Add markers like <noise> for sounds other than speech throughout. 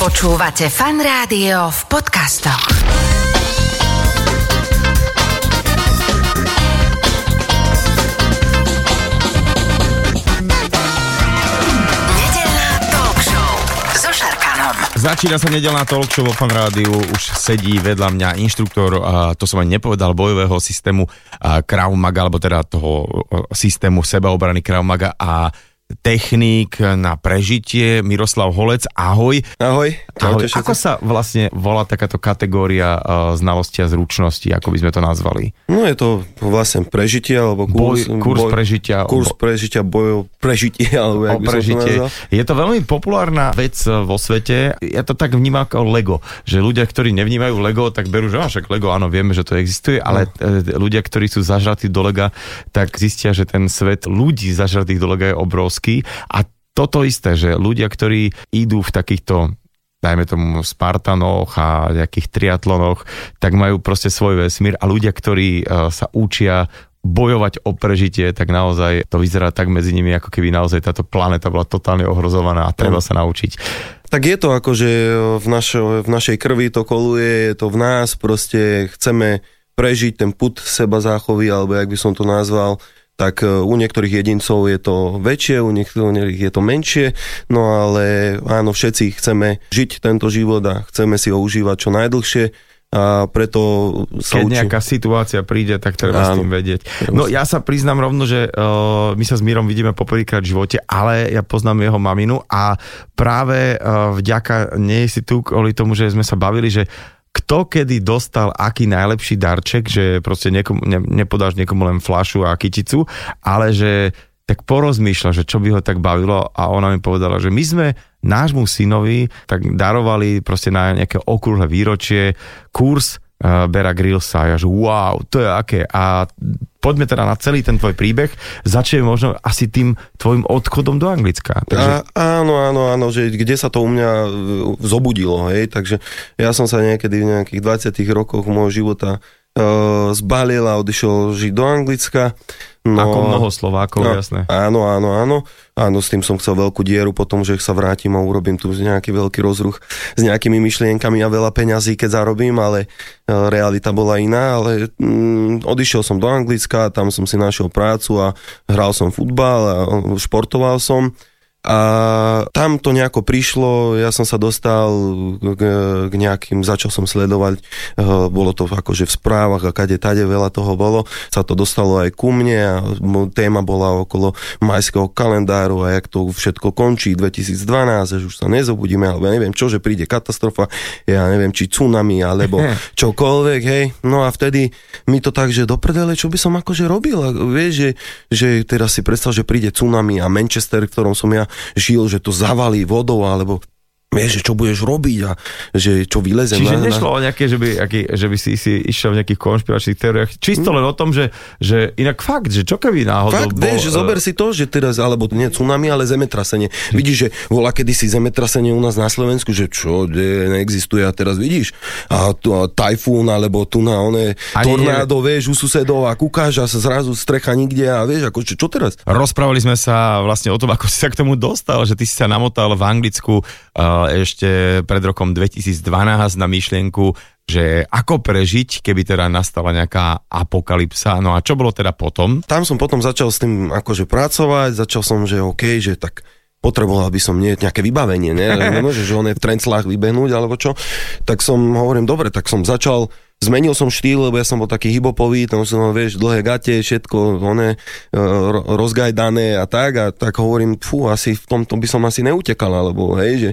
Počúvate fan rádio v podcastoch. Nedeľná talk show. Začína sa nedelná talk show vo fan rádiu, už sedí vedľa mňa inštruktor, a to som ani nepovedal, bojového systému Krav Maga, alebo teda toho systému sebaobrany Krav Maga a techník na prežitie, Miroslav Holec, ahoj. Ahoj. ahoj. Ako sa vlastne volá takáto kategória uh, znalosti a zručnosti, ako by sme to nazvali? No je to vlastne prežitie, alebo Boj, kurz, kurz prežitia. Kurz prežitia, bojov prežitie, <laughs> alebo o jak by som to prežitie. Je to veľmi populárna vec e, vo svete. Ja to tak vnímam ako Lego. Že ľudia, ktorí nevnímajú Lego, tak berú, že "Á, však Lego, áno, vieme, že to existuje, ale No. ľudia, ktorí sú zažratí do Lega, tak zistia, že ten svet ľudí zažratých do Lega je obrovský. A toto isté, že ľudia, ktorí idú v takýchto dajme tomu Spartanoch a nejakých triatlonoch, tak majú proste svoj vesmír a ľudia, ktorí e, sa učia bojovať o prežitie, tak naozaj to vyzerá tak medzi nimi, ako keby naozaj táto planéta bola totálne ohrozovaná a treba sa naučiť. Tak je to ako, že v, našo, v našej krvi to koluje, je to v nás, proste chceme prežiť ten put seba záchovy, alebo jak by som to nazval, tak e, u niektorých jedincov je to väčšie, u niektorých je to menšie, no ale áno, všetci chceme žiť tento život a chceme si ho užívať čo najdlhšie a preto sa Keď učím. nejaká situácia príde, tak treba s Áno. tým vedieť. No s- ja sa priznám rovno, že uh, my sa s Mírom vidíme poprvýkrát v živote, ale ja poznám jeho maminu a práve uh, vďaka nej si tu kvôli tomu, že sme sa bavili, že kto kedy dostal aký najlepší darček, že proste niekomu, ne, nepodáš niekomu len flašu a kyticu, ale že tak porozmýšľa, že čo by ho tak bavilo a ona mi povedala, že my sme nášmu synovi tak darovali proste na nejaké okrúhle výročie kurz Bera Grillsa. Ja že wow, to je aké. A poďme teda na celý ten tvoj príbeh. Začneme možno asi tým tvojim odchodom do Anglicka. Takže A, áno, áno, áno, že kde sa to u mňa e, zobudilo, hej, takže ja som sa niekedy v nejakých 20 rokoch môjho života zbalil a odišiel žiť do Anglicka. No, ako mnoho Slovákov, no, jasné. Áno, áno, áno. Áno, s tým som chcel veľkú dieru potom, že sa vrátim a urobím tu nejaký veľký rozruch s nejakými myšlienkami a veľa peňazí, keď zarobím, ale e, realita bola iná, ale mm, odišiel som do Anglicka, tam som si našiel prácu a hral som futbal a športoval som. A tam to nejako prišlo, ja som sa dostal k, k nejakým, začal som sledovať, eh, bolo to akože v správach a kade tade veľa toho bolo, sa to dostalo aj ku mne a téma bola okolo majského kalendáru a jak to všetko končí 2012, že už sa nezobudíme, alebo ja neviem čo, že príde katastrofa, ja neviem, či tsunami, alebo <laughs> čokoľvek, hej. No a vtedy mi to tak, že do prdele, čo by som akože robil, a vieš, že, že teraz si predstav, že príde tsunami a Manchester, v ktorom som ja žil, že to zavalí vodou, alebo vieš, čo budeš robiť a že čo vylezem Čiže na, nešlo o nejaké, že by, aký, že by si, si išiel v nejakých konšpiračných teóriách. Čisto len o tom, že, že inak fakt, že čo keby náhodou Fakt, bol, vieš, že zober si to, že teraz, alebo nie tsunami, ale zemetrasenie. Vidíš, že volá kedysi zemetrasenie u nás na Slovensku, že čo, de, neexistuje a teraz vidíš. A, tu, a tajfún, alebo tu na one tornádo, vieš, u susedov a kúkáš a sa zrazu strecha nikde a vieš, ako, čo, čo teraz? Rozprávali sme sa vlastne o tom, ako si sa k tomu dostal, že ty si sa namotal v Anglicku uh, ešte pred rokom 2012 na myšlienku, že ako prežiť, keby teda nastala nejaká apokalypsa. No a čo bolo teda potom? Tam som potom začal s tým akože pracovať, začal som, že OK, že tak potreboval by som nie, nejaké vybavenie, ne? <laughs> Nemôže, že on je v trenclách vybehnúť alebo čo. Tak som, hovorím, dobre, tak som začal Zmenil som štýl, lebo ja som bol taký hibopový, tam som, vieš, dlhé gate, všetko, one, e, ro- rozgajdané a tak, a tak hovorím, fú, asi v tomto by som asi neutekal, alebo hej, že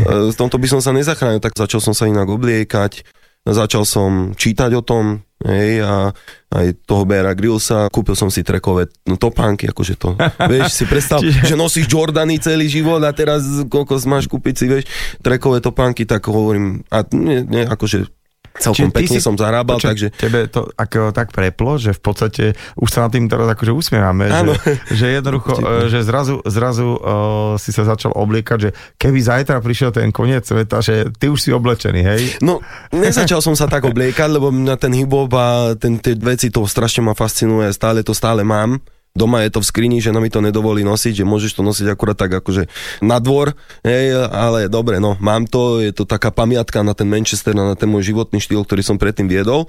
e, v tomto by som sa nezachránil, tak začal som sa inak obliekať, začal som čítať o tom, hej, a aj toho Beara Grillsa, kúpil som si trekové no, topánky, akože to, vieš, si predstav, <laughs> Čiže- že nosíš Jordany celý život a teraz koľko máš kúpiť si, vieš, trekové topánky, tak hovorím, a nie, nie akože celkom ty pekne si- som zarábal, takže... Tebe to ako tak preplo, že v podstate už sa nad tým teraz akože usmievame, Áno. že, že jednoducho, e, že zrazu, zrazu uh, si sa začal obliekať, že keby zajtra prišiel ten koniec sveta, že ty už si oblečený, hej? No, nezačal som sa tak obliekať, lebo mňa ten hip-hop a ten, tie veci, to strašne ma fascinuje, stále to stále mám. Doma je to v skrini, žena mi to nedovolí nosiť, že môžeš to nosiť akurát tak akože na dvor, hej, ale dobre, no, mám to, je to taká pamiatka na ten Manchester, na ten môj životný štýl, ktorý som predtým viedol.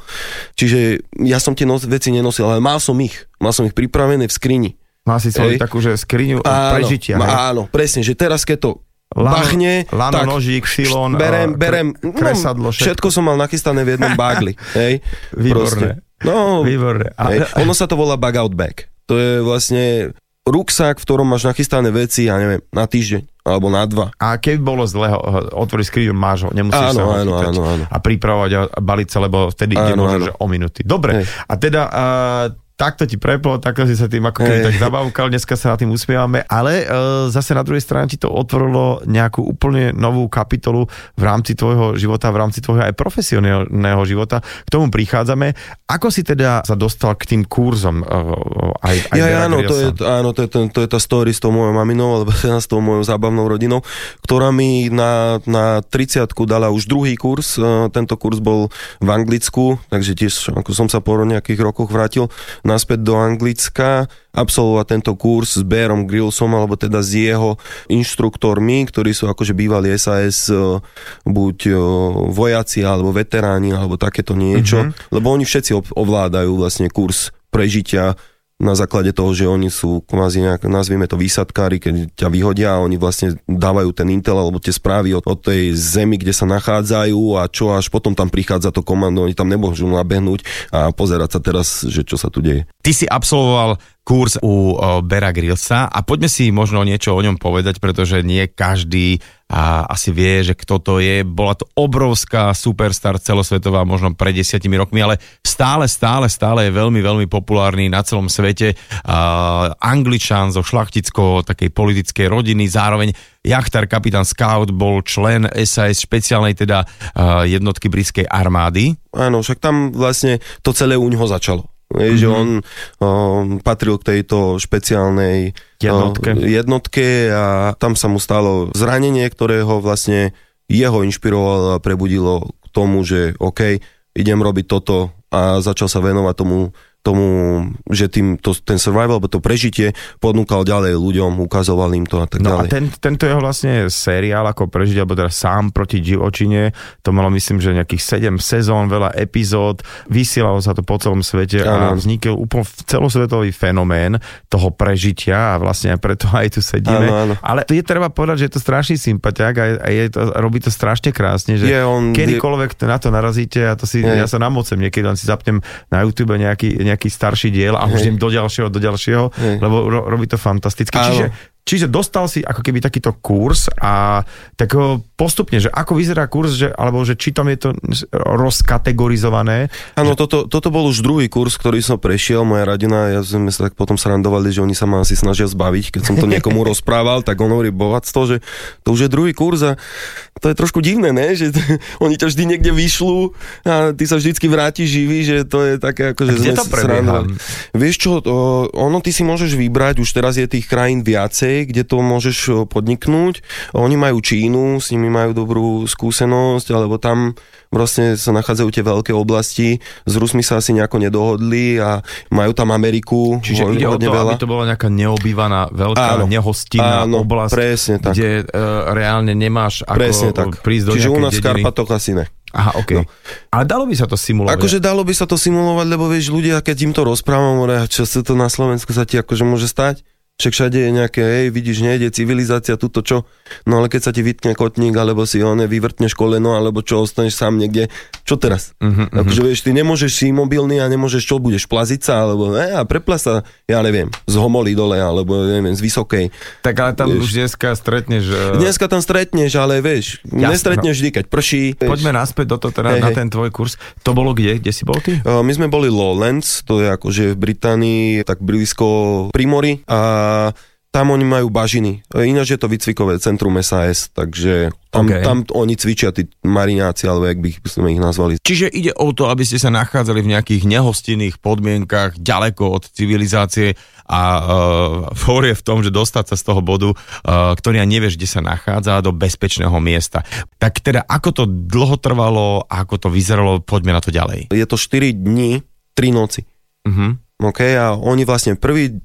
Čiže ja som tie nos- veci nenosil, ale mal som ich. Mal som ich pripravené v skrini. Má si svoju takú, že skriňu Áno, prežitia. hej? Áno, presne, že teraz keď to Lano- bachne, lano, tak nožík, silon, berem, berem, kresadlo, no, všetko. všetko som mal nachystané v jednom bagli, hej, Výborné. No, Výborné. A- hej, ono sa to volá bug out bag. To je vlastne ruksak, v ktorom máš nachystané veci, ja neviem, na týždeň, alebo na dva. A keby bolo zle, otvoriť skriňu, máš ho, nemusíš Áno, sa ho áno, chytať áno, áno. a pripravovať a baliť sa, lebo vtedy ide možno, že o minúty. Dobre, Hej. a teda uh, takto ti preplo, takto si sa tým ako keby tak zabavkal, dneska sa na tým usmievame, ale uh, zase na druhej strane ti to otvorilo nejakú úplne novú kapitolu v rámci tvojho života, v rámci tvojho aj profesionálneho života. K tomu prichádzame. Ako si teda sa dostal k tým kurzom? Uh, aj, aj Ja, ja, áno, to je, áno to, je, ten- to je tá story s tou mojou maminou, alebo teda <laughs> s tou mojou zábavnou rodinou, ktorá mi na, na 30 dala už druhý kurz. E, Tento kurz bol v Anglicku, takže tiež ako som sa po nejakých rokoch vrátil naspäť do Anglicka absolvovať tento kurz s Bearom Grillsom, alebo teda s jeho inštruktormi, ktorí sú akože bývali SAS, e, buď e, vojaci, alebo veteráni, alebo takéto niečo, mm-hmm. lebo oni všetci ov- ovládajú vlastne kurz prežitia na základe toho, že oni sú kvázi nejak, nazvieme to výsadkári, keď ťa vyhodia a oni vlastne dávajú ten intel alebo tie správy od, od tej zemi, kde sa nachádzajú a čo až potom tam prichádza to komando, oni tam nemôžu nabehnúť a pozerať sa teraz, že čo sa tu deje. Ty si absolvoval kurz u Bera Grillsa a poďme si možno niečo o ňom povedať, pretože nie každý a asi vie, že kto to je. Bola to obrovská superstar celosvetová, možno pred desiatimi rokmi, ale stále, stále, stále je veľmi, veľmi populárny na celom svete. A, Angličan zo šlachticko takej politickej rodiny, zároveň jachtar, kapitán Scout, bol člen SAS špeciálnej teda jednotky britskej armády. Áno, však tam vlastne to celé u ňoho začalo. Mm-hmm. že on o, patril k tejto špeciálnej Jednotke. O, jednotke a tam sa mu stalo zranenie, ktoré ho vlastne jeho inšpirovalo a prebudilo k tomu, že OK, idem robiť toto a začal sa venovať tomu tomu, že tým, to, ten survival, alebo to prežitie ponúkal ďalej ľuďom, ukazoval im to a tak No a ďalej. ten, tento jeho vlastne seriál, ako prežiť, alebo teda sám proti divočine, to malo myslím, že nejakých 7 sezón, veľa epizód, vysielalo sa to po celom svete a Áno. vznikol úplne celosvetový fenomén toho prežitia a vlastne aj preto aj tu sedíme. Áno, áno. Ale to je treba povedať, že je to strašný sympatiák a, a je to, robí to strašne krásne, že Je on- kedykoľvek na to narazíte a to si, Je. ja sa namocem, niekedy len si zapnem na YouTube nejaký, nejaký starší diel a už idem do ďalšieho, do ďalšieho, Hej. lebo ro, robí to fantasticky. Áno. Čiže Čiže dostal si ako keby takýto kurz a tak postupne, že ako vyzerá kurz, že, alebo že či tam je to rozkategorizované. Áno, toto, toto bol už druhý kurz, ktorý som prešiel, moja rodina, ja sme sa tak potom srandovali, že oni sa ma asi snažia zbaviť, keď som to <laughs> niekomu rozprával, tak on hovorí bohatstvo, že to už je druhý kurz a to je trošku divné, ne? že t- <laughs> oni ťa vždy niekde vyšľú a ty sa vždycky vrátiš živý, že to je také ako, že sme to. Vieš čo, to, ono ty si môžeš vybrať, už teraz je tých krajín viacej, kde to môžeš podniknúť. Oni majú Čínu, s nimi majú dobrú skúsenosť, alebo tam vlastne sa nachádzajú tie veľké oblasti. S Rusmi sa asi nejako nedohodli a majú tam Ameriku. Čiže ho- ide o to, veľa. aby to bola nejaká neobývaná, veľká, Áno. nehostinná Áno, oblasť, presne tak. kde uh, reálne nemáš ako Presne tak. prísť do Čiže u nás v. Karpatoch asi ne. Aha, OK. No. Ale dalo by sa to simulovať. Akože dalo by sa to simulovať, lebo vieš, ľudia, keď im to rozprávam, čo sa to na Slovensku sa ti akože môže stať? Však všade je nejaké, hej, vidíš, nejde civilizácia, tuto čo? No ale keď sa ti vytkne kotník, alebo si one vyvrtneš koleno, alebo čo, ostaneš sám niekde, čo teraz? Mhm, mhm. Akože vieš, ty nemôžeš si mobilný a nemôžeš čo, budeš plaziť sa, alebo ne, a prepla sa, ja neviem, z homoly dole, alebo neviem, z vysokej. Tak ale tam Vieš. už dneska stretneš... Uh, Dneska tam stretneš, ale vieš, Jasné, nestretneš vždy, keď prší. Vieš. Poďme naspäť do toho, teda Hej, na hej. ten tvoj kurz. To bolo kde? Kde si bol ty? Uh, My sme boli Lowlands, to je akože v Británii, tak blízko Primory a tam oni majú bažiny. Ináč je to výcvikové centrum SAS, takže tam, OK. okay. tam oni cvičia, tí mariňáci, alebo jak by sme ich nazvali. Čiže ide o to, aby ste sa nachádzali v nejakých nehostinných podmienkach, ďaleko od civilizácie a uh, for je v tom, že dostať sa z toho bodu, uh, ktorý nevieš, kde sa nachádza, do bezpečného miesta. Tak teda, ako to dlho trvalo, ako to vyzeralo, poďme na to ďalej. Je to 4 dní, 3 noci. Mhm. OK, a oni vlastne prvý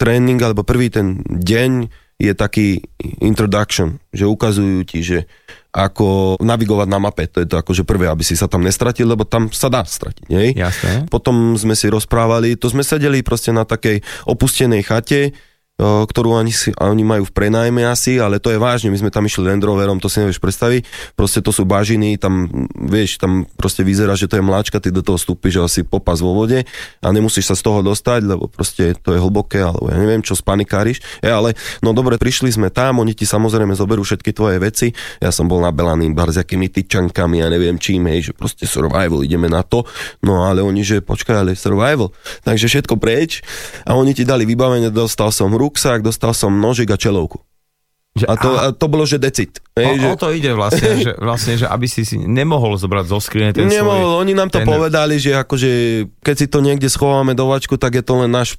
tréning alebo prvý ten deň je taký introduction, že ukazujú ti, že ako navigovať na mape, to je to akože prvé, aby si sa tam nestratil, lebo tam sa dá stratiť, nie? Jasné. Potom sme si rozprávali, to sme sedeli proste na takej opustenej chate, ktorú oni, si, oni majú v prenajme asi, ale to je vážne, my sme tam išli Land Roverom, to si nevieš predstaviť, proste to sú bažiny, tam vieš, tam proste vyzerá, že to je mláčka, ty do toho vstúpiš asi popas vo vode a nemusíš sa z toho dostať, lebo proste to je hlboké, alebo ja neviem, čo spanikáriš, ja, ale no dobre, prišli sme tam, oni ti samozrejme zoberú všetky tvoje veci, ja som bol nabelaný bar s akými tyčankami, ja neviem čím, hej, že proste survival, ideme na to, no ale oni, že počkaj, ale survival, takže všetko preč. A oni ti dali vybavenie, dostal som ruksak, dostal som nožik a čelovku. Že, A to, a to bolo, že decit. o, že, o to ide vlastne, <laughs> že, vlastne, že aby si si nemohol zobrať zo skrine ten Nemohol, svoj... oni nám to ten- povedali, že akože keď si to niekde schováme do vačku, tak je to len náš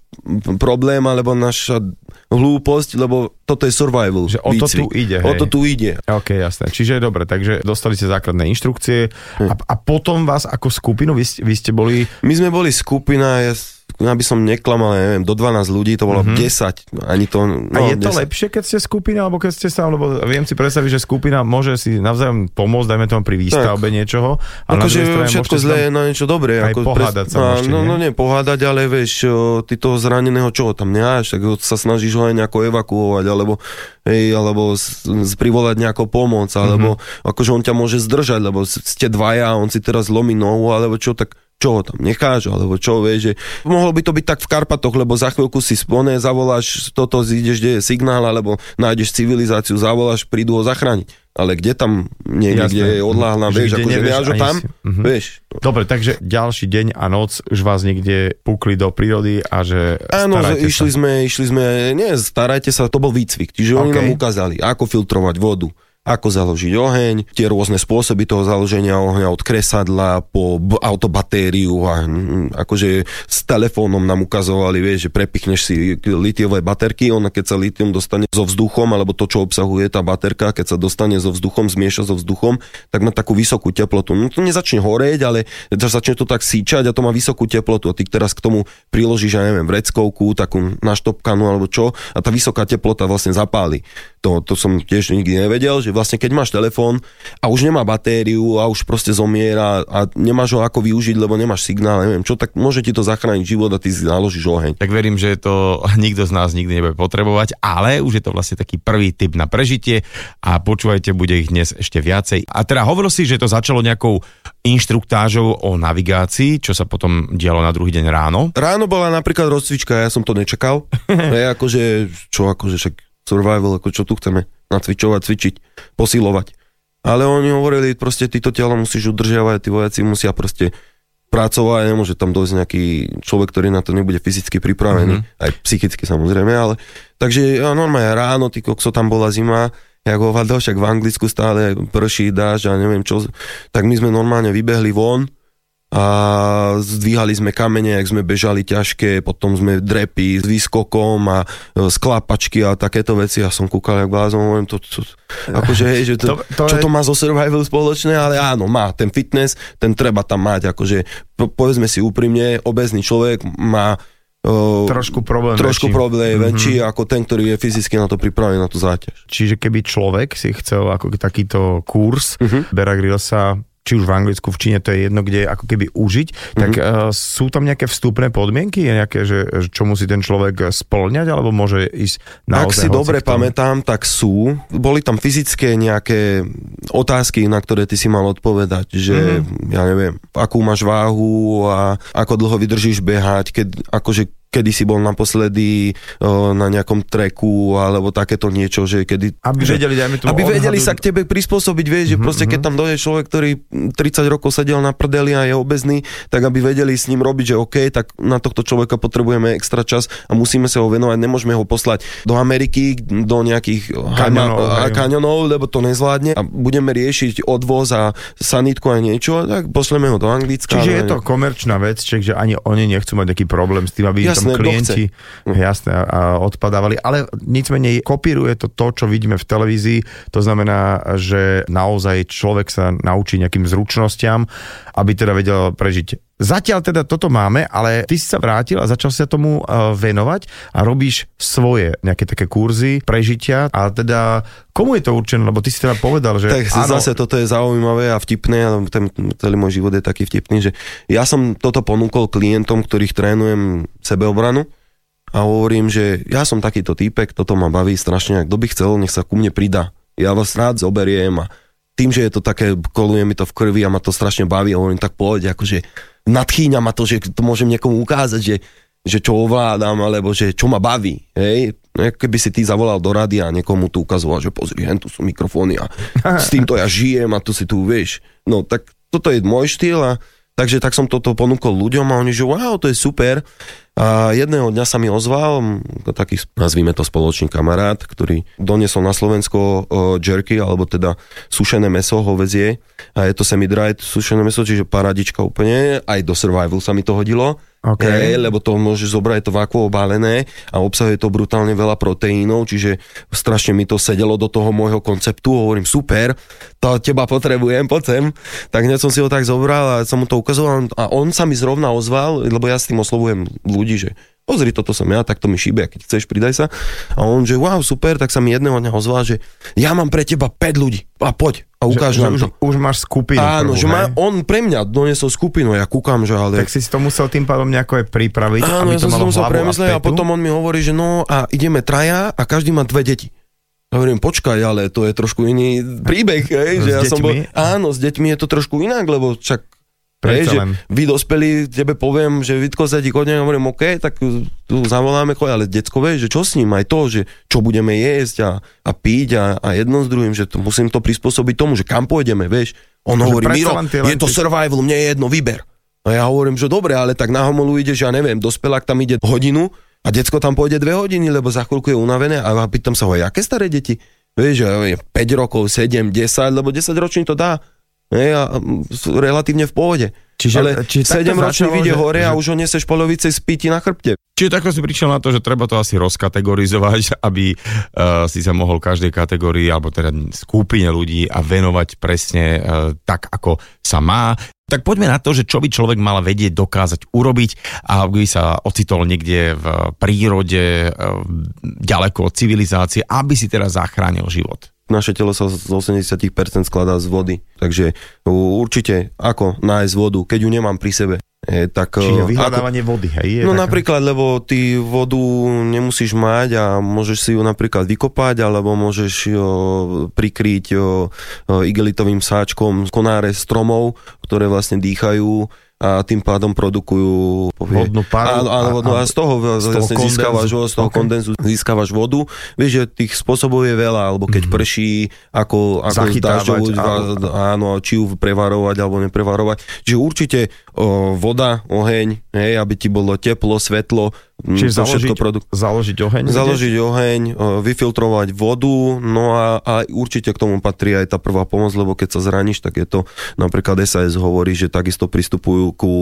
problém alebo naša hlúposť, lebo toto je survival. Že o to tu ide, O hej. to tu ide. OK, jasné. Čiže dobre, takže dostali ste základné inštrukcie Hm. a, a potom vás ako skupinu, vy, ste- vy ste boli... My sme boli skupina, ja, aby som neklamal, ja neviem, do 12 ľudí, to bolo mm-hmm. 10, ani to... Mhm. A No, je to 10. lepšie, keď ste skupina, alebo keď ste sám, lebo viem si predstaviť, že skupina môže si navzájom pomôcť, dajme tomu pri výstavbe niečoho. Akože druhej strane všetko zlé je na niečo dobré. aj ako pohádať sa no, môžete, no, no nie, pohádať, ale vieš, ty toho zraneného čo tam nemáš, tak sa snažíš ho aj nejako evakuovať, alebo, hej, alebo s, s, privolať nejakú pomoc, alebo Mhm. mm-hmm. akože on ťa môže zdržať, lebo ste dvaja, on si teraz lomí nohu, alebo čo, tak čo ho tam necháš, alebo čo, vieš, že mohlo by to byť tak v Karpatoch, lebo za chvíľku si spone, zavoláš toto, ideš, kde je signál, alebo nájdeš civilizáciu, zavoláš, prídu ho zachrániť. Ale kde tam niekde, je odláhla, vieš, akože ani tam, si- Mhm. vieš. Dobre, takže ďalší deň a noc už vás niekde pukli do prírody a že Áno, že išli sa. sme, išli sme, nie, starajte sa, to bol výcvik, čiže oni OK. nám ukázali, ako filtrovať vodu, ako založiť oheň, tie rôzne spôsoby toho založenia ohňa od kresadla po autobatériu a mm, akože s telefónom nám ukazovali, vieš, že prepichneš si litiové baterky, ona keď sa litium dostane so vzduchom, alebo to, čo obsahuje tá baterka, keď sa dostane so vzduchom, zmieša so vzduchom, tak má takú vysokú teplotu. No to nezačne horeť, ale začne to tak síčať a to má vysokú teplotu a ty teraz k tomu priložíš, ja neviem, vreckovku, takú naštopkanú alebo čo a tá vysoká teplota vlastne zapáli. To, to som tiež nikdy nevedel, že vlastne keď máš telefón a už nemá batériu a už proste zomiera a nemáš ho ako využiť, lebo nemáš signál, neviem čo, tak môže ti to zachrániť život a ty si naložíš oheň. Tak verím, že to <laughs> nikto z nás nikdy nebude potrebovať, ale už je to vlastne taký prvý typ na prežitie a počúvajte, bude ich dnes ešte viacej. A teda hovoril si, že to začalo nejakou inštruktážou o navigácii, čo sa potom dialo na druhý deň ráno. Ráno bola napríklad rozcvička, ja som to nečakal. <laughs> je akože, čo akože však survival, ako čo tu chceme, nacvičovať, cvičiť, posilovať. Ale oni hovorili, proste týto telo musíš udržiavať, tí vojaci musia proste pracovať, nemôže tam dojsť nejaký človek, ktorý na to nebude fyzicky pripravený, mm-hmm. aj psychicky samozrejme, ale takže ja, normálne ráno, ty kokso, tam bola zima, jak hovado, však v Anglicku stále prší, dáž a neviem čo, tak my sme normálne vybehli von, a zdvíhali sme kamene, jak sme bežali ťažké, potom sme drepy s výskokom a e, sklapačky a takéto veci. Ja som kúkal, jak blázon, hovorím, to, to, akože, hej, že to, To- to čo je- to má zo survival spoločné, ale áno, má ten fitness, ten treba tam mať, akože po, povedzme si úprimne, obezný človek má o, Trošku problém trošku väčší. problém Mhm. väčší ako ten, ktorý je fyzicky na to pripravený, na tú záťaž. Čiže keby človek si chcel ako takýto kurz Mhm. uh-huh. Bear Grylsa či už v Anglicku, v Číne, to je jedno, kde ako keby užiť, tak uh, sú tam nejaké vstupné podmienky, Je nejaké, že, čo musí ten človek splňať, alebo môže ísť naozaj Ak si dobre pamätám, tak sú. Boli tam fyzické nejaké otázky, na ktoré ty si mal odpovedať, že mm-hmm. ja neviem, akú máš váhu a ako dlho vydržíš behať, keď, akože kedy si bol naposledy o, na nejakom treku alebo takéto niečo, že kedy... Aby vedeli, dajme tomu, aby vedeli odhadu- sa k tebe prispôsobiť, vieš, že proste keď tam dojde človek, ktorý 30 rokov sedel na prdeli a je obezný, tak aby vedeli s ním robiť, že OK, tak na tohto človeka potrebujeme extra čas a musíme sa ho venovať, nemôžeme ho poslať do Ameriky, do nejakých kaňonov, lebo to nezvládne a budeme riešiť odvoz a sanitku a niečo, tak pošleme ho do Anglicka. Čiže je to komerčná vec, čiže že ani oni nechcú mať nejaký problém s tým, aby im Jasné, klienti kto jasné, a odpadávali. Ale nicmenej kopíruje to to, čo vidíme v televízii. To znamená, že naozaj človek sa naučí nejakým zručnostiam, aby teda vedel prežiť Zatiaľ teda toto máme, ale ty si sa vrátil a začal sa tomu uh, venovať a robíš svoje nejaké také kurzy, prežitia. A teda komu je to určené, lebo ty si teda povedal, že Tak áno, zase toto je zaujímavé a vtipné, ale ten, celý môj život je taký vtipný, že ja som toto ponúkol klientom, ktorých trénujem sebeobranu a hovorím, že ja som takýto týpek, toto ma baví strašne, kto by chcel, nech sa ku mne pridá. Ja vás rád zoberiem a tým, že je to také, koluje mi to v krvi a ma to strašne baví, hovorím, tak poď, akože nadchýňa ma to, že to môžem niekomu ukázať, že, že čo ovládam, alebo že čo ma baví, hej. No, Keby si ty zavolal do rady a niekomu tu ukazoval, že pozri, hen tu sú mikrofóny a s týmto ja žijem a tu si tu vieš. No tak toto je môj štýl a takže tak som toto ponúkol ľuďom a oni, že wow, to je super. A jedného dňa sa mi ozval m, taký, nazvime to spoločný kamarát, ktorý doniesol na Slovensko o, jerky, alebo teda sušené meso, hovezie. A je to semi-dried sušené meso, čiže paradička úplne. Aj do survival sa mi to hodilo. OK. Hej, lebo to môžeš zobrať, to vákuo obálené a obsahuje to brutálne veľa proteínov, čiže strašne mi to sedelo do toho môjho konceptu. Hovorím, super, to teba potrebujem, poď sem. Tak hneď som si ho tak zobral a som mu to ukazoval a on sa mi zrovna ozval, lebo ja s tým oslovujem ľudí, že pozri, toto som ja, tak to mi šíbe, a keď chceš, pridaj sa. A on, že wow, super, tak sa mi jedného dňa ozval, že ja mám pre teba 5 ľudí a poď a ukáž že, nám že to. už, už máš skupinu. Áno, prvú, že má, on pre mňa donesol skupinu, ja kúkam, že ale... Tak si to musel tým pádom nejako aj pripraviť, Áno, aby ja to som malo musel hlavu a, petu. potom on mi hovorí, že no a ideme traja a každý má dve deti. Ja hovorím, počkaj, ale to je trošku iný príbeh, hej, S že ja som bol, deťmi? áno, s deťmi je to trošku inak, lebo však Hej, že len. vy dospelí, tebe poviem, že Vitko sa ti kodne, hovorím, OK, tak tu zavoláme, ale decko vie, že čo s ním, aj to, že čo budeme jesť a, a piť a, a jedno s druhým, že to, musím to prispôsobiť tomu, že kam pôjdeme, vieš. On Že hovorí, Miro, je to survival, mne je jedno, vyber. A ja hovorím, že dobre, ale tak na homolu ide, že ja neviem, dospelák tam ide hodinu a decko tam pôjde dve hodiny, lebo za chvíľku je unavené a pýtam sa ho, aké staré deti? Vieš, že je 5 rokov, 7, 10, lebo 10 ročný to dá. Hej, a sú relatívne v pohode. Čiže- ale čiže takto 7 ročný vyjde že- hore a že- už ho neseš polovice spíti na chrbte. Čiže takto si prišiel na to, že treba to asi rozkategorizovať, <laughs> aby uh, si sa mohol každej kategórii, alebo teda skupine ľudí a venovať presne uh, tak, ako sa má. Tak poďme na to, že čo by človek mal vedieť, dokázať urobiť, aby sa ocitol niekde v prírode, uh, ďaleko od civilizácie, aby si teda zachránil život. Naše telo sa z 80% skladá z vody, takže určite ako nájsť vodu, keď ju nemám pri sebe. E, tak, Čiže e, ako, vyhľadávanie vody, hej? Je No taká- napríklad, lebo ty vodu nemusíš mať a môžeš si ju napríklad vykopať, alebo môžeš jo, prikryť jo, jo, igelitovým sáčkom konáre stromov, ktoré vlastne dýchajú a tým pádom produkujú povie- Vodnú paru Áno, áno, vodnú, a, a z toho, z toho vlastne získavaš, z toho Ok. kondenzu získavaš vodu. Vieš, že tých spôsobov je veľa, alebo keď prší, ako, ako alebo- áno, či ju prevarovať alebo neprevarovať. Čiže určite o, voda, oheň, hej, aby ti bolo teplo, svetlo, m, Čiže to všetko založiť, produkt. založiť oheň? Založiť oheň, o, vyfiltrovať vodu, no a, a určite k tomu patrí aj tá prvá pomoc, lebo keď sa zraníš, tak je to, napríklad SAS hovorí, že takisto pristupujú ku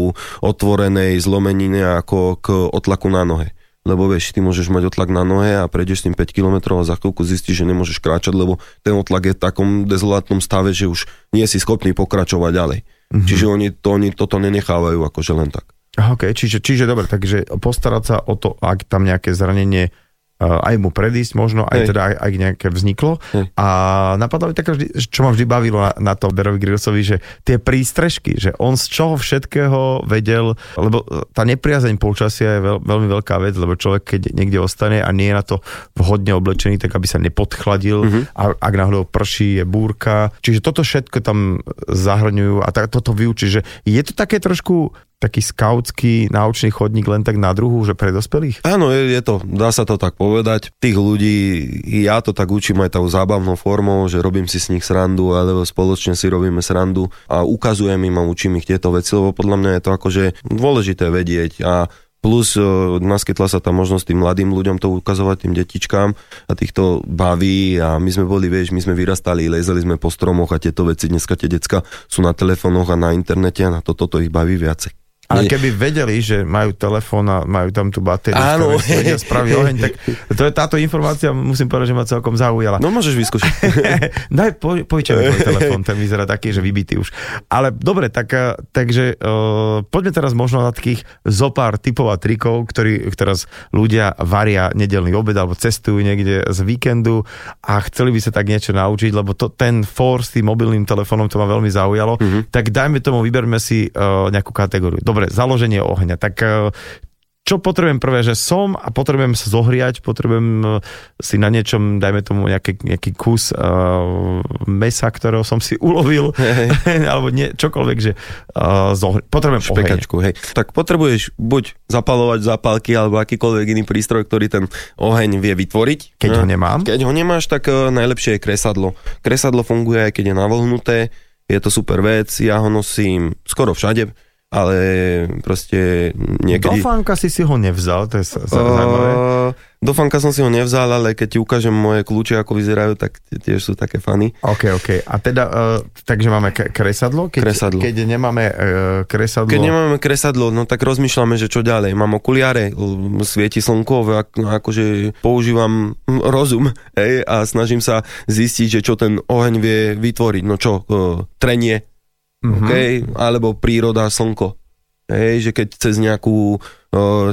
otvorenej zlomenine ako k otlaku na nohe. Lebo vieš, ty môžeš mať otlak na nohe a prejdeš s tým 5 km a za chvíľku zistíš, že nemôžeš kráčať, lebo ten otlak je v takom dezolátnom stave, že už nie si schopný pokračovať ďalej. Mm-hmm. Čiže oni, to, oni toto nenechávajú akože len tak. OK, čiže, čiže dobre, takže postarať sa o to, ak tam nejaké zranenie aj mu predísť možno, aj Hej. teda aj, aj nejaké vzniklo. Hej. A napadlo mi vždy, čo ma vždy bavilo na, na to Berovi Grillsovi, že tie prístrežky, že on z čoho všetkého vedel, lebo e, tá nepriazeň počasia je veľ, veľmi veľká vec, lebo človek, keď niekde ostane a nie je na to vhodne oblečený, tak aby sa nepodchladil Mhm. a ak náhodou prší, je búrka. Čiže toto všetko tam zahrňujú a tak, toto vyučí, že je to také trošku taký skautský naučný chodník len tak na druhu, že pre dospelých? Áno, je, je to, dá sa to tak povedať. Tých ľudí, ja to tak učím aj tou zábavnou formou, že robím si s nich srandu, alebo spoločne si robíme srandu a ukazujem im a učím ich tieto veci, lebo podľa mňa je to akože dôležité vedieť a Plus e, naskytla sa tá možnosť tým mladým ľuďom to ukazovať, tým detičkám a týchto baví a my sme boli, vieš, my sme vyrastali, lezeli sme po stromoch a tieto veci, dneska tie decka sú na telefónoch a na internete a na to, toto ich baví viacej. Ale Nie- keby vedeli, že majú telefón a majú tam tú batériu, Áno. vedia spraviť oheň, tak to je, táto informácia, musím povedať, že ma celkom zaujala. No môžeš vyskúšať. <laughs> Daj, po, požičaj mi telefón, ten vyzerá taký, že vybitý už. Ale dobre, tak, eh, takže uh, poďme teraz možno na takých zopár typov a trikov, ktorí teraz ľudia varia nedelný obed alebo cestujú niekde z víkendu a chceli by sa tak niečo naučiť, lebo to, ten for s tým mobilným telefónom to ma veľmi zaujalo. Mm-hmm. Tak dajme tomu, vyberme si uh, nejakú kategóriu. Dobre, založenie ohňa. Tak uh, čo potrebujem prvé, že som a potrebujem sa zohriať, potrebujem eh, si na niečom, dajme tomu nejaký, nejaký kus uh, mesa, ktorého som si ulovil, <laughs> alebo nie, čokoľvek, že uh, zohri- potrebujem oheň. Špekačku, hej. Tak potrebuješ buď zapalovať zápalky alebo akýkoľvek iný prístroj, ktorý ten oheň vie vytvoriť. Keď ho No. nemám. Keď ho nemáš, tak uh, najlepšie je kresadlo. Kresadlo funguje aj keď je navlhnuté, je to super vec, ja ho nosím skoro všade, ale proste Do niekedy... fánka si si ho nevzal, to je sa- sa- zaujímavé. Uh, do fanka som si ho nevzal, ale keď ti ukážem moje kľúče, ako vyzerajú, tak tie- tiež sú také fany. OK, OK. A teda, uh, takže máme kresadlo? Keď, Kresadlo. Keď nemáme uh, kresadlo... Keď nemáme kresadlo, no tak rozmýšľame, že čo ďalej. Mám okuliare, svieti slnko, ak, no, akože používam <laughs> rozum hej, a snažím sa zistiť, že čo ten oheň vie vytvoriť. No čo, uh, trenie, Mhm. okay? alebo príroda, slnko. Hej, že keď cez nejakú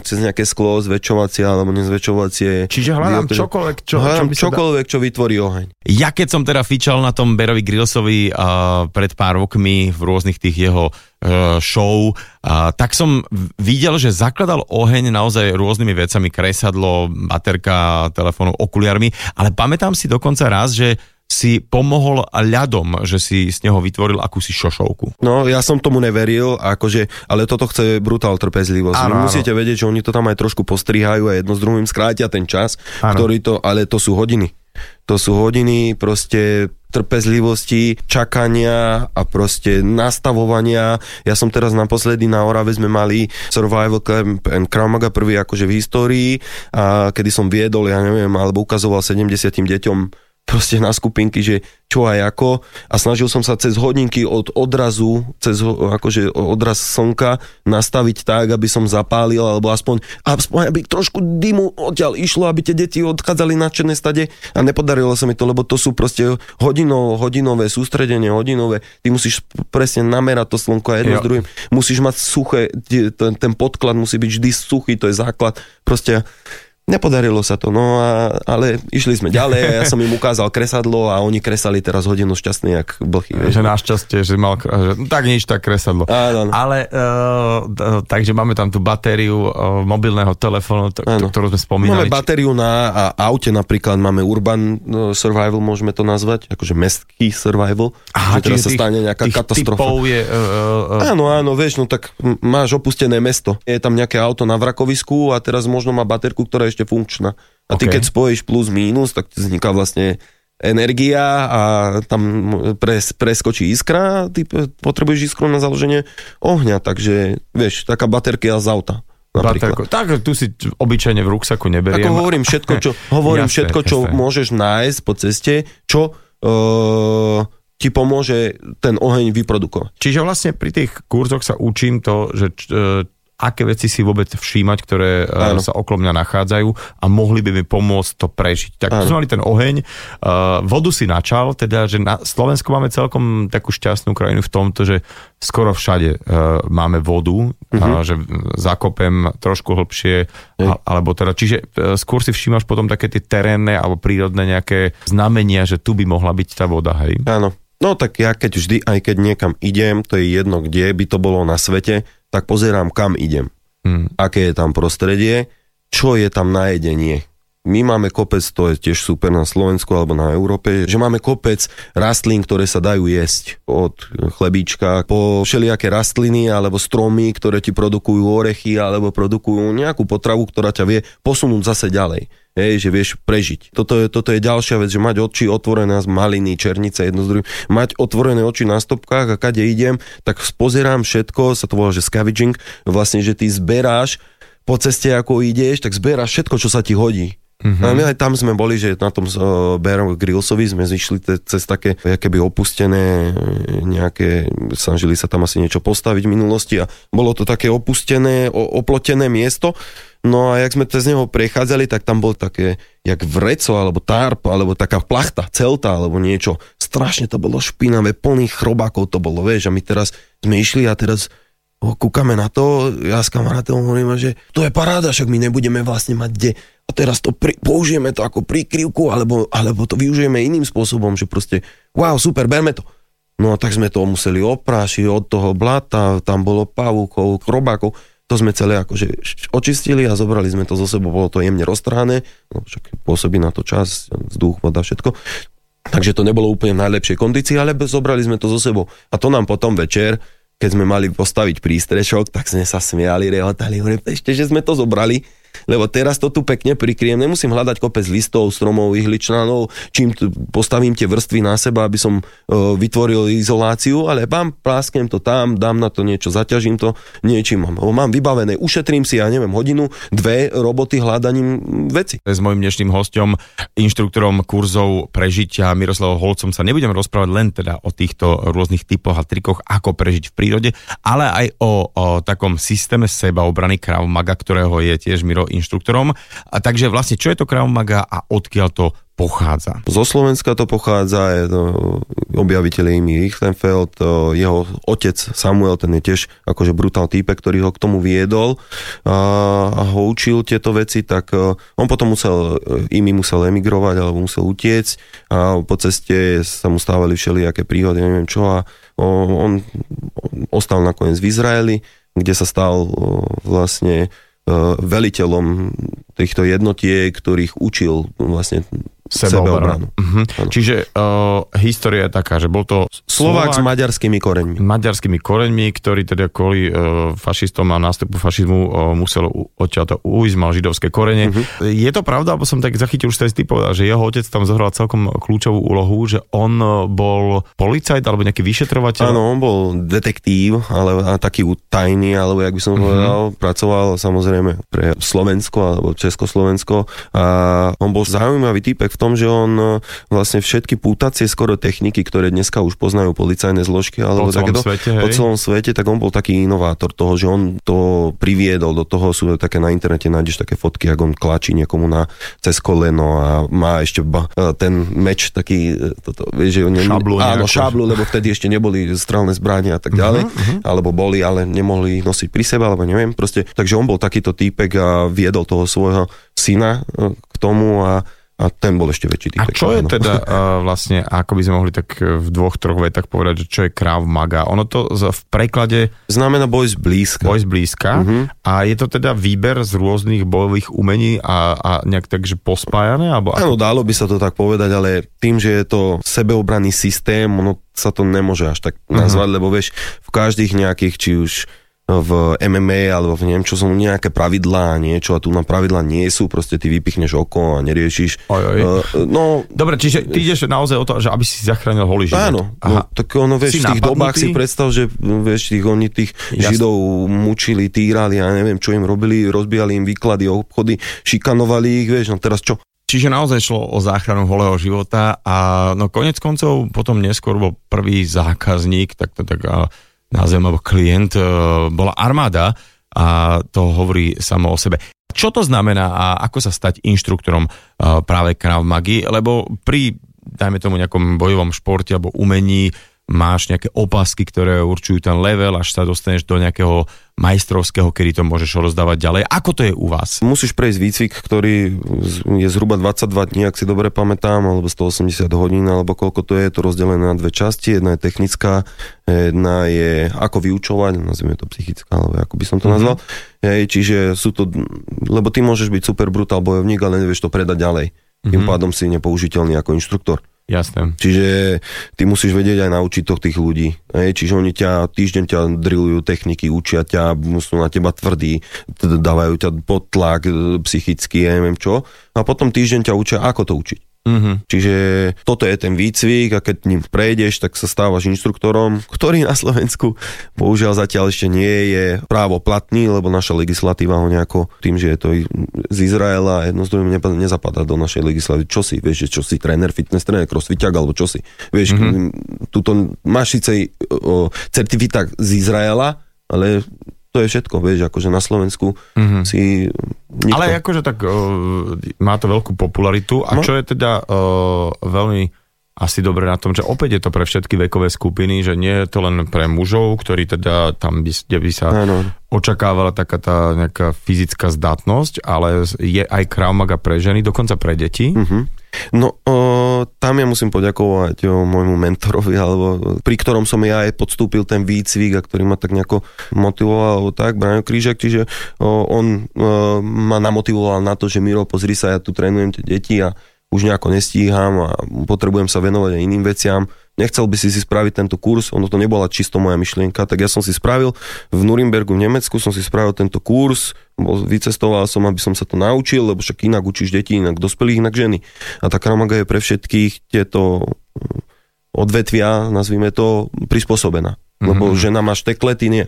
cez nejaké sklo zväčšovacie alebo nezväčšovacie Čiže hľadám dioptrie- čokoľvek, čo, čo hľadám sa čokoľvek, čo vytvorí oheň. Ja keď som teda fičal na tom Berovi Grillsovi uh, pred pár rokmi v rôznych tých jeho uh, show, uh, tak som videl, že zakladal oheň naozaj rôznymi vecami, kresadlo, baterka, telefónu, okuliarmi, ale pamätám si dokonca raz, že si pomohol ľadom, že si z neho vytvoril akúsi šošovku. No, ja som tomu neveril, akože, ale toto chce brutál trpezlivosť. Áno, Vy áno. musíte vedieť, že oni to tam aj trošku postrihajú a jedno s druhým skrátia ten čas, Áno. ktorý to, ale to sú hodiny. To sú hodiny proste trpezlivosti, čakania a proste nastavovania. Ja som teraz naposledy na Orave sme mali Survival Camp and Krav Maga prvý akože v histórii, a kedy som viedol, ja neviem, alebo ukazoval 70 deťom proste na skupinky, že čo aj ako. A snažil som sa cez hodinky od odrazu, cez akože odraz slnka nastaviť tak, aby som zapálil, alebo aspoň, aspoň aby trošku dymu odtiaľ išlo, aby tie deti odchádzali na černé stade. A nepodarilo sa mi to, lebo to sú proste hodino, hodinové sústredenie, hodinové, ty musíš presne namerať to slnko a jedno Jo. s druhým, musíš mať suché, ten, ten podklad musí byť vždy suchý, to je základ, proste Nepodarilo sa to, no a, ale išli sme ďalej a ja som im ukázal kresadlo a oni kresali teraz hodinu šťastný jak blchy. Vieš. Že našťastie, že mal, že, no tak nič, tak kresadlo. Áno. Ale, uh, takže máme tam tú batériu uh, mobilného telefónu, Áno. to, ktorú sme Máme spomínali. batériu na a, aute napríklad, máme urban survival, môžeme to nazvať, akože mestský survival, Aha, že teraz sa stane nejaká katastrofa. je... Uh, uh, Áno, áno, vieš, no tak máš opustené mesto. Je tam nejaké auto na vrakovisku a teraz možno má baterku, ktorá ešte funkčná. A ty keď spojíš plus mínus, tak vzniká vlastne energia a tam pres, preskočí iskra a ty potrebuješ iskru na založenie ohňa, takže vieš, taká baterka z auta. Napríklad. Tak, tu si obyčajne v ruksaku neberiem. Ako hovorím všetko, čo, <laughs> hovorím Jasné, všetko, čo jasné. môžeš nájsť po ceste, čo uh, ti pomôže ten oheň vyprodukovať. Čiže vlastne pri tých kurzoch sa učím to, že e, aké veci si vôbec všímať, ktoré e, Áno. sa okolo mňa nachádzajú a mohli by mi pomôcť to prežiť. Tak Áno. sme mali ten oheň, uh, vodu si načal, teda, že na Slovensku máme celkom takú šťastnú krajinu v tomto, že skoro všade uh, máme vodu, uh-huh. uh, že zakopem trošku hlbšie, alebo teda, čiže skôr si všímaš potom také tie terénne alebo prírodné nejaké znamenia, že tu by mohla byť tá voda, hej? Áno. No tak ja keď vždy, aj keď niekam idem, to je jedno kde by to bolo na svete, tak pozerám kam idem. Hmm. Aké je tam prostredie, čo je tam na jedenie. My máme kopec, to je tiež super na Slovensku alebo na Európe, že máme kopec rastlín, ktoré sa dajú jesť. Od chlebíčka po všelijaké rastliny alebo stromy, ktoré ti produkujú orechy alebo produkujú nejakú potravu, ktorá ťa vie posunúť zase ďalej. Hej, že vieš prežiť. Toto je, toto je ďalšia vec, že mať oči otvorené z maliny, černice, jedno z druhým, mať otvorené oči na stopkách a kade idem, tak spozerám všetko, sa to volá, že scavenging, vlastne, že ty zberáš po ceste, ako ideš, tak zberáš všetko, čo sa ti hodí. A my aj tam sme boli, že na tom uh, Bear Grillsovi sme zišli cez také keby opustené e, nejaké, snažili sa tam asi niečo postaviť v minulosti a bolo to také opustené, o, oplotené miesto. No a jak sme cez neho prechádzali, tak tam bol také, jak vreco, alebo tarp, alebo taká plachta, celta, alebo niečo. Strašne to bolo špinavé, plný chrobákov to bolo, vieš, a my teraz sme išli a teraz kúkame na to, ja s kamarátom hovorím, že to je paráda, však my nebudeme vlastne mať kde a teraz to pri, použijeme to ako prikryvku, alebo, alebo to využijeme iným spôsobom, že proste, wow, super, berme to. No a tak sme to museli oprášiť od toho blata, tam bolo pavúkov, krobákov, to sme celé akože očistili a zobrali sme to zo sebou, bolo to jemne roztrhané, no však pôsobí na to čas, vzduch, voda, všetko. Takže to nebolo úplne v najlepšej kondícii, ale zobrali sme to zo sebou. A to nám potom večer, keď sme mali postaviť prístrešok, tak sme sa smiali, rehotali, hovorím, ešte, že sme to zobrali, lebo teraz to tu pekne prikryjem, nemusím hľadať kopec listov, stromov, ihličnanov, čím tu postavím tie vrstvy na seba, aby som uh, vytvoril izoláciu, ale bám, plásknem to tam, dám na to niečo, zaťažím to niečím, mám, mám vybavené, ušetrím si, ja neviem, hodinu, dve roboty hľadaním veci. S mojim dnešným hostom, inštruktorom kurzov prežitia Miroslavom Holcom sa nebudem rozprávať len teda o týchto rôznych typoch a trikoch, ako prežiť v prírode, ale aj o, o takom systéme sebaobrany Krav Maga, ktorého je tiež Miro inštruktorom. A takže vlastne, čo je to Krav Maga a odkiaľ to pochádza? Zo Slovenska to pochádza, je to objaviteľ Amy Richtenfeld, jeho otec Samuel, ten je tiež akože brutál týpe, ktorý ho k tomu viedol a, ho učil tieto veci, tak on potom musel, Imi musel emigrovať alebo musel utiecť a po ceste sa mu stávali všelijaké príhody, neviem čo a on, on ostal nakoniec v Izraeli, kde sa stal vlastne veliteľom týchto jednotiek, ktorých učil vlastne sebeobranu. Uh-huh. Čiže uh, história je taká, že bol to Slovák, Slovák s maďarskými koreňmi. Maďarskými koreňmi, ktorý teda kvôli uh, fašistom a nástupu fašizmu uh, musel odtiaľto ujsť, mal židovské korene. Uh-huh. Je to pravda, alebo som tak zachytil už tej povedal, že jeho otec tam zohral celkom kľúčovú úlohu, že on bol policajt alebo nejaký vyšetrovateľ? Áno, on bol detektív, ale taký tajný, alebo jak by som uh-huh. povedal, pracoval samozrejme pre Slovensko alebo Československo a on bol zaujímavý typek v tom, že on e, vlastne všetky pútacie skoro techniky, ktoré dneska už poznajú policajné zložky alebo po celom, takéto, svete, po celom svete, tak on bol taký inovátor toho, že on to priviedol. Do toho, sú také na internete, nájdeš také fotky, ako on klačí niekomu na cez koleno a má ešte ba, e, ten meč taký, e, toto, vieš, že on, šablu áno, šablu, lebo vtedy ešte neboli strelné zbranie a tak ďalej, uh-huh, uh-huh. alebo boli, ale nemohli ich nosiť pri sebe, alebo neviem, proste, takže on bol takýto týpek a viedol toho svojho syna k tomu a a ten bol ešte väčší. A čo je no. teda <laughs> uh, vlastne, ako by sme mohli tak v dvoch, troch vetách povedať, že čo je Krav Maga? Ono to v preklade... Znamená boj z blízka. Boj z blízka. Uh-huh. A je to teda výber z rôznych bojových umení a, a nejak takže pospájané? Alebo ako... Áno, dalo by sa to tak povedať, ale tým, že je to sebeobranný systém, ono sa to nemôže až tak nazvať, uh-huh. lebo vieš, v každých nejakých, či už v MMA alebo v neviem čo sú nejaké pravidlá a niečo a tu na pravidlá nie sú, proste ty vypichneš oko a neriešiš. Oj, oj. Uh, no, Dobre, čiže ty ideš naozaj o to, že aby si zachránil holý život. Áno, no, tak ono, vieš, v tých napadnutý? dobách si predstav, že vieš, tých, oni tých Jasne. židov mučili, týrali a ja neviem, čo im robili, rozbijali im výklady, obchody, šikanovali ich, vieš, no teraz čo? Čiže naozaj šlo o záchranu holého života a no konec koncov potom neskôr bol prvý zákazník, tak to tak názvem, alebo klient, e, bola armáda a to hovorí samo o sebe. Čo to znamená a ako sa stať inštruktorom e, práve Krav Magy? Lebo pri, dajme tomu nejakom bojovom športe alebo umení máš nejaké opasky, ktoré určujú ten level, až sa dostaneš do nejakého majstrovského, kedy to môžeš rozdávať ďalej. Ako to je u vás? Musíš prejsť výcvik, ktorý je zhruba 22 dní, ak si dobre pamätám, alebo 180 hodín, alebo koľko to je, je to rozdelené na dve časti. Jedna je technická, jedna je ako vyučovať, nazvime to psychická, alebo ako by som to nazval. Mm-hmm. Hej, čiže sú to, lebo ty môžeš byť super brutál bojovník, ale nevieš to predať ďalej. Tým mm-hmm. pádom si nepoužiteľný ako inštruktor. Jasné. Čiže ty musíš vedieť aj naučiť to tých ľudí. Hej? Čiže oni ťa, týždeň ťa drillujú techniky, učia ťa, sú na teba tvrdí, dávajú ťa pod tlak e, psychicky, ja neviem čo. A potom týždeň ťa učia, ako to učiť. Mhm. Čiže toto je ten výcvik a keď ním prejdeš, tak sa stávaš inštruktorom, ktorý na Slovensku bohužiaľ zatiaľ ešte nie je právo platný, lebo naša legislatíva ho nejako tým, že je to z Izraela jedno z druhým ne- nezapadá do našej legislatívy. Čo si, vieš, že čo si tréner, fitness tréner, crossfiťak alebo čo si. Vieš, Mhm. mm-hmm. tuto máš síce certifikát z Izraela, ale to je všetko, vieš, akože na Slovensku mm-hmm. si nikto. Ale akože tak uh, má to veľkú popularitu a No. čo je teda uh, veľmi asi dobre na tom, že opäť je to pre všetky vekové skupiny, že nie je to len pre mužov, ktorí teda tam by, kde by sa Áno. očakávala taká tá nejaká fyzická zdatnosť, ale je aj Krav pre ženy, dokonca pre deti. Mhm. No, o, tam ja musím poďakovať môjmu mentorovi, alebo pri ktorom som ja aj podstúpil ten výcvik a ktorý ma tak nejako motivoval, alebo tak, Braňo Krížek, čiže on ma namotivoval na to, že Miro, pozri sa, ja tu trénujem tie deti a už nejako nestíham a potrebujem sa venovať aj iným veciam. Nechcel by si si spraviť tento kurz, ono to nebola čisto moja myšlienka, tak ja som si spravil v Nurimbergu v Nemecku, som si spravil tento kurz, bol, vycestoval som, aby som sa to naučil, lebo však inak učíš deti, inak dospelých, inak ženy. A tá kramaga je pre všetkých tieto mm, odvetvia, nazvime to, prispôsobená. Lebo Mhm. žena má štekle, ty nie.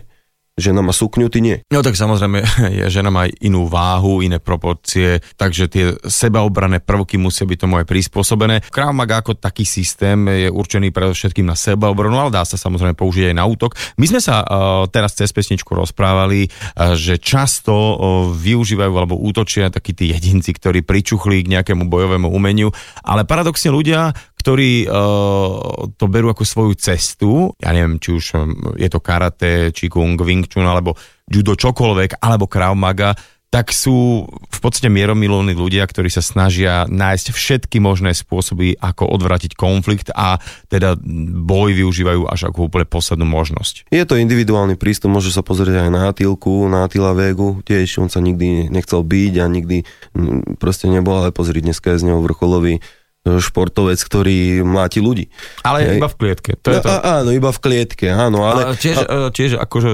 Žena má sukňu, ty nie. No tak samozrejme, <laughs> je, žena má inú váhu, iné proporcie, takže tie sebaobrané prvky musia byť tomu aj prispôsobené. Krav ako taký systém je určený predovšetkým na sebaobranu, ale dá sa samozrejme použiť aj na útok. My sme sa uh, teraz cez pesničku rozprávali, uh, že často uh, využívajú alebo útočia takí tí jedinci, ktorí pričuchli k nejakému bojovému umeniu, ale paradoxne ľudia, ktorí uh, to berú ako svoju cestu, ja neviem, či už um, je to karate, či kung, wing chun, alebo judo, čokoľvek, alebo krav maga, tak sú v podstate mieromilovní ľudia, ktorí sa snažia nájsť všetky možné spôsoby, ako odvratiť konflikt a teda boj využívajú až ako úplne poslednú možnosť. Je to individuálny prístup, môže sa pozrieť aj na Atilku, na Atila Vegu, tiež on sa nikdy nechcel byť a nikdy mm, proste nebol, ale pozri, dneska je z neho vrcholový športovec, ktorý mláti ľudí. Ale Hej. iba v klietke. To je no, to. a, áno, iba v klietke, áno, ale... Ale tiež, a... tiež akože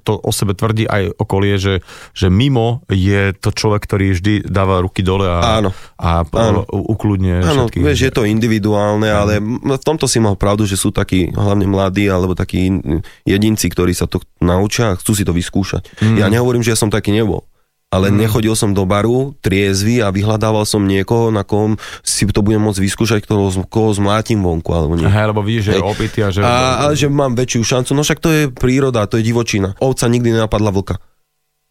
to o sebe tvrdí aj okolie, že, že mimo je to človek, ktorý vždy dáva ruky dole a, Áno. a Áno. ukludne Áno, všetkých. vieš, je to individuálne, ale m- v tomto si mal pravdu, že sú takí hlavne mladí alebo takí in- jedinci, ktorí sa to naučia a chcú si to vyskúšať. Mm. Ja nehovorím, že ja som taký nebol. Ale mm. nechodil som do baru triezvy a vyhľadával som niekoho, na kom si to budem môcť vyskúšať, koho, koho zmlátim vonku alebo nie. Hej, lebo vidíš, že je opitý a že... A, a že mám väčšiu šancu, no však to je príroda, to je divočina. Ovca nikdy nenapadla vlka.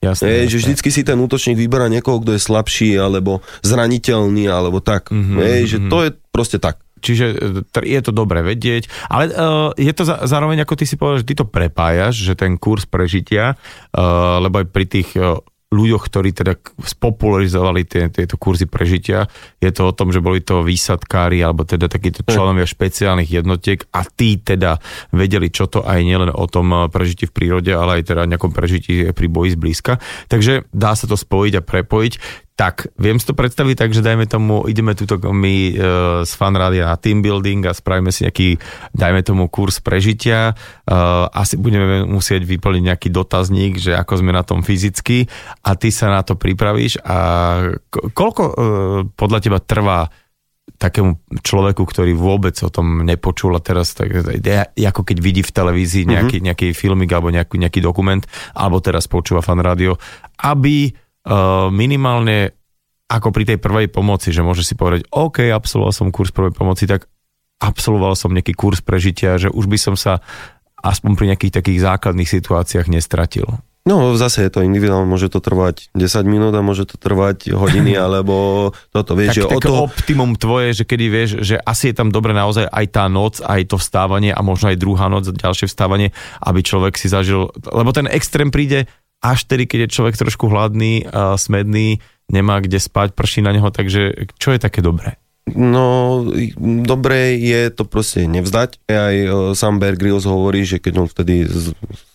jasné, jasné. že vždycky si ten útočník vyberá niekoho, kto je slabší, alebo zraniteľný, alebo tak. Mhm, Mm-hmm, je, že mhm. to je proste tak. Čiže e, je to dobre vedieť, ale uh, je to za, zároveň, ako ty si povedal, že ty to prepájaš, že ten kurz prežitia, uh, lebo aj pri tých uh, ľuďoch, ktorí teda spopularizovali tie, tieto kurzy prežitia, je to o tom, že boli to výsadkári alebo teda takíto členovia špeciálnych jednotiek a tí teda vedeli, čo to aj nielen o tom uh, prežití v prírode, ale aj teda nejakom prežití pri boji zblízka. Takže dá sa to spojiť a prepojiť. Tak, viem si to predstaviť tak, že dajme tomu, ideme tuto my e, z fanrádia na team building a spravíme si nejaký, dajme tomu kurz prežitia. E, asi budeme musieť vyplniť nejaký dotazník, že ako sme na tom fyzicky a ty sa na to pripravíš a ko- koľko e, podľa teba trvá takému človeku, ktorý vôbec o tom nepočul a teraz tak, ako keď vidí v televízii nejaký, nejaký filmik alebo nejaký, nejaký dokument, alebo teraz počúva fan rádio, aby minimálne ako pri tej prvej pomoci, že môže si povedať, OK, absolvoval som kurz prvej pomoci, tak absolvoval som nejaký kurz prežitia, že už by som sa aspoň pri nejakých takých základných situáciách nestratil. No zase je to individuálne, môže to trvať 10 minút a môže to trvať hodiny, <laughs> alebo toto, vieš, že tak, o také to... optimum tvoje, že kedy vieš, že asi je tam dobre naozaj aj tá noc, aj to vstávanie a možno aj druhá noc, ďalšie vstávanie, aby človek si zažil, lebo ten extrém príde až tedy, keď je človek trošku hladný, a smedný, nemá kde spať, prší na neho, takže čo je také dobré? No, dobre je to proste nevzdať. Aj e, sám Bear Grylls hovorí, že keď on vtedy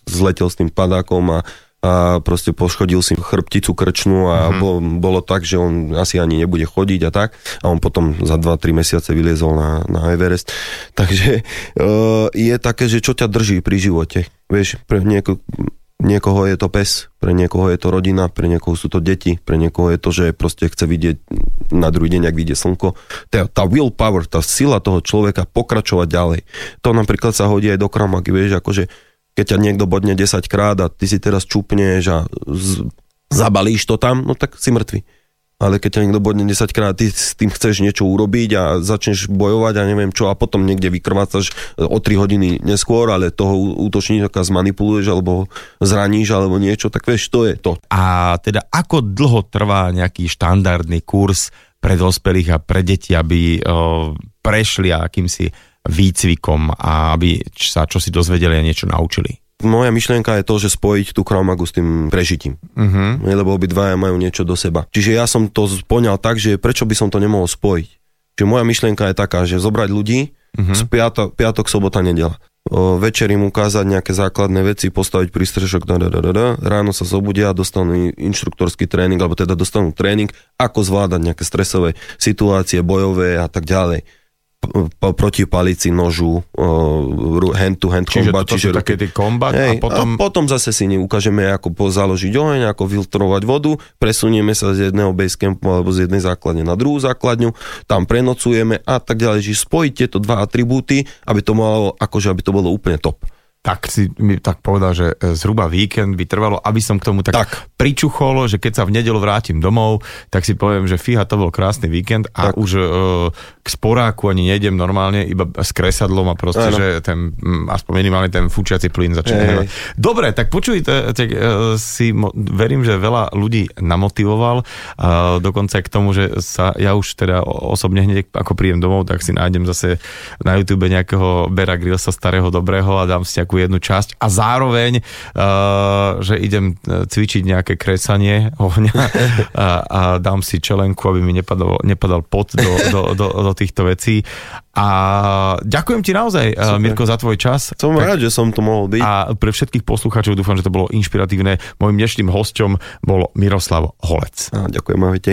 zletel s tým padákom a, a proste poškodil si chrbticu krčnú a mm-hmm. bo, bolo tak, že on asi ani nebude chodiť a tak. A on potom za 2-3 mesiace vyliezol na, na Everest. Takže uh, je také, že čo ťa drží pri živote. Vieš, pre nieko, niekoho je to pes, pre niekoho je to rodina, pre niekoho sú to deti, pre niekoho je to, že proste chce vidieť na druhý deň, ak vyjde slnko. Tá, tá willpower, tá sila toho človeka pokračovať ďalej. To napríklad sa hodí aj do kramaky, vieš, akože keď ťa niekto bodne 10 krát a ty si teraz čupneš a z, zabalíš to tam, no tak si mŕtvy ale keď ťa niekto bodne 10 krát, ty s tým chceš niečo urobiť a začneš bojovať a neviem čo a potom niekde vykrvácaš o 3 hodiny neskôr, ale toho útočníka zmanipuluješ alebo zraníš alebo niečo, tak vieš, to je to. A teda ako dlho trvá nejaký štandardný kurz pre dospelých a pre deti, aby o, prešli akýmsi výcvikom a aby sa čo si dozvedeli a niečo naučili? Moja myšlienka je to, že spojiť tú kraumagu s tým prežitím. Uh-huh. Lebo obidvaja majú niečo do seba. Čiže ja som to poňal tak, že prečo by som to nemohol spojiť. Čiže moja myšlienka je taká, že zobrať ľudí uh-huh. z piatok, piatok, sobota, nedela. O, večer im ukázať nejaké základné veci, postaviť prístrešok, da, da, da, da, ráno sa zobudia a dostanú inštruktorský tréning, alebo teda dostanú tréning, ako zvládať nejaké stresové situácie, bojové a tak ďalej proti palici, nožu, hand to hand čiže combat. Čiže také tie combat hej, a potom... A potom zase si ukážeme, ako založiť oheň, ako filtrovať vodu, presunieme sa z jedného basecampu alebo z jednej základne na druhú základňu, tam prenocujeme a tak ďalej. Čiže spojiť tieto dva atribúty, aby to malo, akože aby to bolo úplne top tak si mi tak povedal, že e, zhruba víkend by trvalo, aby som k tomu tak, tak. pričuchol, že keď sa v nedelu vrátim domov, tak si poviem, že fíha, to bol krásny víkend a tak. už uh, k sporáku ani nejdem normálne, iba s kresadlom a proste, ano. že ten, aspoň minimálne ten fúčiaci plyn začne. Dobre, tak počuj, tak, uh, si verím, že veľa ľudí namotivoval, uh, dokonca k tomu, že sa ja už teda osobne hneď ako príjem domov, tak si nájdem zase na YouTube nejakého Bera Grillsa starého dobrého a dám si nejakú jednu časť a zároveň, uh, že idem e, cvičiť nejaké kresanie ohňa <laughs> a, a dám si čelenku, aby mi nepadal, nepadal pot do, do, do, do týchto vecí. A ďakujem ti naozaj, e, Super. Mirko, za tvoj čas. Som tak, rád, že som tu mohol byť. A pre všetkých poslucháčov dúfam, že to bolo inšpiratívne. Mojím dnešným hosťom bol Miroslav Holec. A, ďakujem, ahojte.